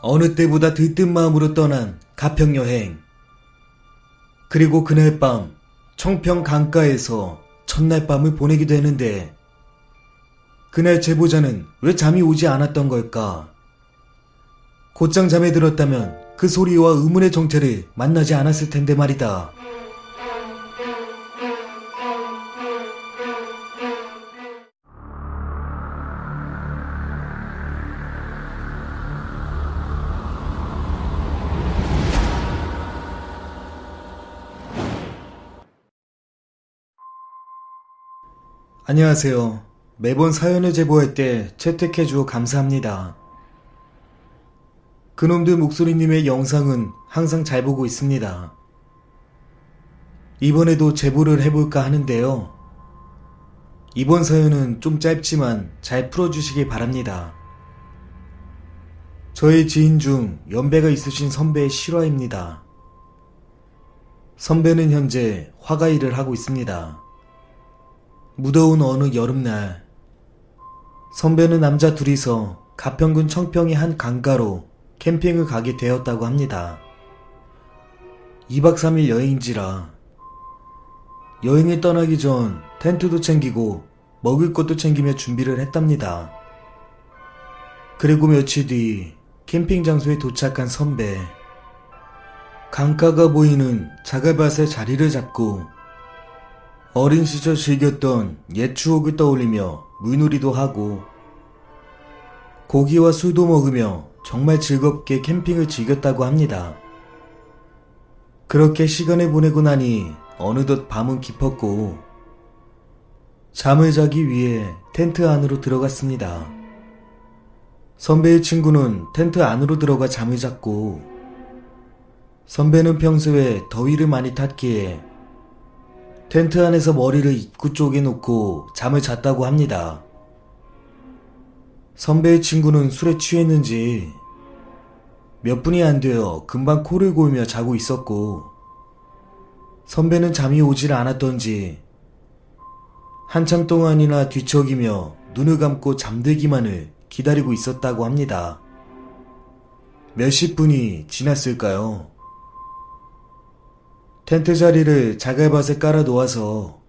어느 때보다 들뜬 마음으로 떠난 가평 여행. 그리고 그날 밤 청평 강가에서 첫날 밤을 보내게 되는데 그날 제보자는 왜 잠이 오지 않았던 걸까? 곧장 잠에 들었다면 그 소리와 의문의 정체를 만나지 않았을 텐데 말이다. 안녕하세요. 매번 사연을 제보할 때 채택해 주어 감사합니다. 그놈들 목소리님의 영상은 항상 잘 보고 있습니다. 이번에도 제보를 해볼까 하는데요. 이번 사연은 좀 짧지만 잘 풀어주시기 바랍니다. 저의 지인 중 연배가 있으신 선배의 실화입니다. 선배는 현재 화가 일을 하고 있습니다. 무더운 어느 여름날 선배는 남자 둘이서 가평군 청평의 한 강가로 캠핑을 가게 되었다고 합니다. 2박 3일 여행인지라 여행을 떠나기 전 텐트도 챙기고 먹을 것도 챙기며 준비를 했답니다. 그리고 며칠 뒤 캠핑 장소에 도착한 선배. 강가가 보이는 자갈밭에 자리를 잡고 어린 시절 즐겼던 옛 추억을 떠올리며 물놀이도 하고 고기와 술도 먹으며 정말 즐겁게 캠핑을 즐겼다고 합니다. 그렇게 시간을 보내고 나니 어느덧 밤은 깊었고 잠을 자기 위해 텐트 안으로 들어갔습니다. 선배의 친구는 텐트 안으로 들어가 잠을 잤고 선배는 평소에 더위를 많이 탔기에 텐트 안에서 머리를 입구 쪽에 놓고 잠을 잤다고 합니다. 선배의 친구는 술에 취했는지 몇 분이 안 되어 금방 코를 골며 자고 있었고 선배는 잠이 오질 않았던지 한참 동안이나 뒤척이며 눈을 감고 잠들기만을 기다리고 있었다고 합니다. 몇십 분이 지났을까요? 텐트 자리를 자갈밭에 깔아 놓아서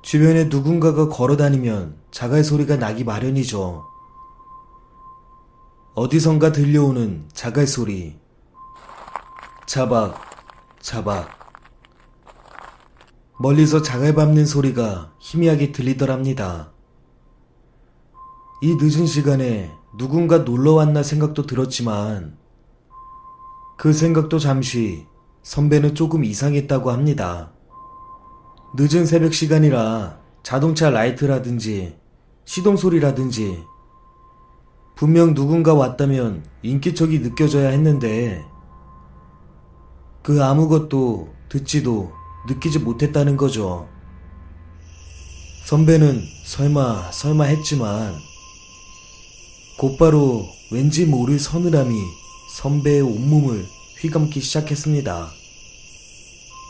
주변에 누군가가 걸어 다니면 자갈 소리가 나기 마련이죠. 어디선가 들려오는 자갈 소리. 자박, 자박. 멀리서 자갈 밟는 소리가 희미하게 들리더랍니다. 이 늦은 시간에 누군가 놀러 왔나 생각도 들었지만 그 생각도 잠시 선배는 조금 이상했다고 합니다. 늦은 새벽 시간이라 자동차 라이트라든지 시동 소리라든지 분명 누군가 왔다면 인기척이 느껴져야 했는데 그 아무것도 듣지도 느끼지 못했다는 거죠. 선배는 설마 설마 했지만 곧바로 왠지 모를 서늘함이 선배의 온몸을 휘감기 시작했습니다.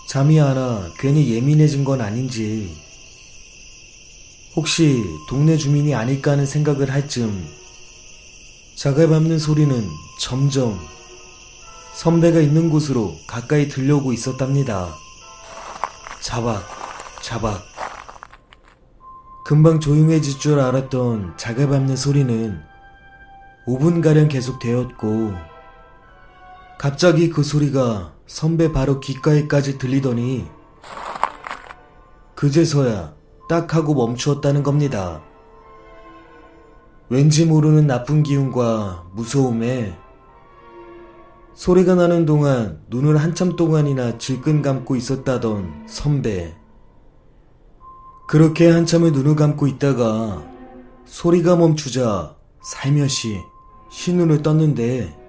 잠이 안와 괜히 예민해진 건 아닌지 혹시 동네 주민이 아닐까 하는 생각을 할 즈음 자갈 밟는 소리는 점점 선배가 있는 곳으로 가까이 들려오고 있었답니다. 자박, 자박. 금방 조용해질 줄 알았던 자갈 밟는 소리는 5분가량 계속 되었고 갑자기 그 소리가 선배 바로 귓가에까지 들리더니 그제서야 딱 하고 멈추었다는 겁니다. 왠지 모르는 나쁜 기운과 무서움에 소리가 나는 동안 눈을 한참 동안이나 질끈 감고 있었다던 선배. 그렇게 한참을 눈을 감고 있다가 소리가 멈추자 살며시 신눈을 떴는데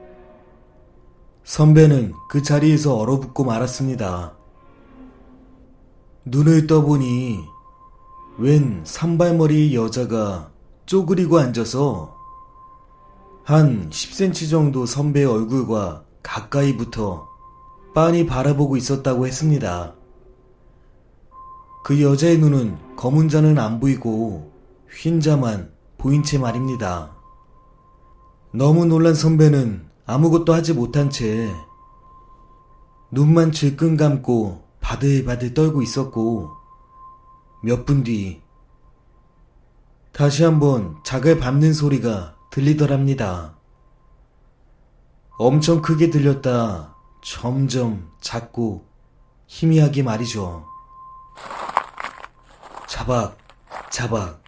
선배는 그 자리에서 얼어붙고 말았습니다. 눈을 떠보니 웬 산발머리 여자가 쪼그리고 앉아서 한 10cm 정도 선배의 얼굴과 가까이 붙어 빤히 바라보고 있었다고 했습니다. 그 여자의 눈은 검은 자는 안 보이고 흰 자만 보인 채 말입니다. 너무 놀란 선배는 아무것도 하지 못한 채 눈만 질끈 감고 바들바들 떨고 있었고 몇 분 뒤 다시 한번 작을 밟는 소리가 들리더랍니다. 엄청 크게 들렸다 점점 작고 희미하게 말이죠. 자박, 자박.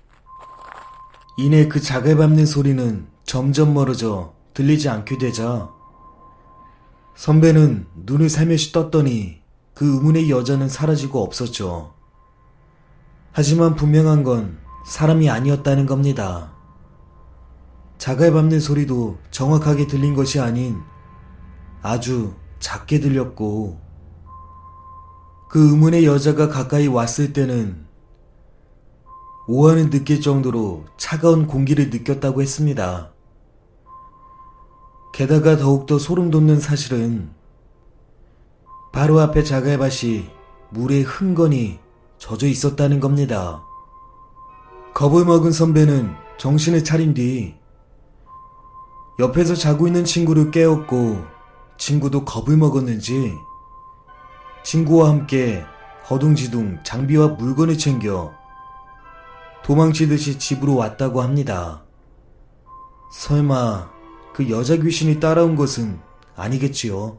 이내 그 작을 밟는 소리는 점점 멀어져 들리지 않게 되자 선배는 눈을 살며시 떴더니 그 의문의 여자는 사라지고 없었죠. 하지만 분명한 건 사람이 아니었다는 겁니다. 자갈 밟는 소리도 정확하게 들린 것이 아닌 아주 작게 들렸고 그 의문의 여자가 가까이 왔을 때는 오한을 느낄 정도로 차가운 공기를 느꼈다고 했습니다. 게다가 더욱더 소름 돋는 사실은 바로 앞에 자갈밭이 물에 흥건히 젖어 있었다는 겁니다. 겁을 먹은 선배는 정신을 차린 뒤 옆에서 자고 있는 친구를 깨웠고 친구도 겁을 먹었는지 친구와 함께 허둥지둥 장비와 물건을 챙겨 도망치듯이 집으로 왔다고 합니다. 설마 그 여자 귀신이 따라온 것은 아니겠지요?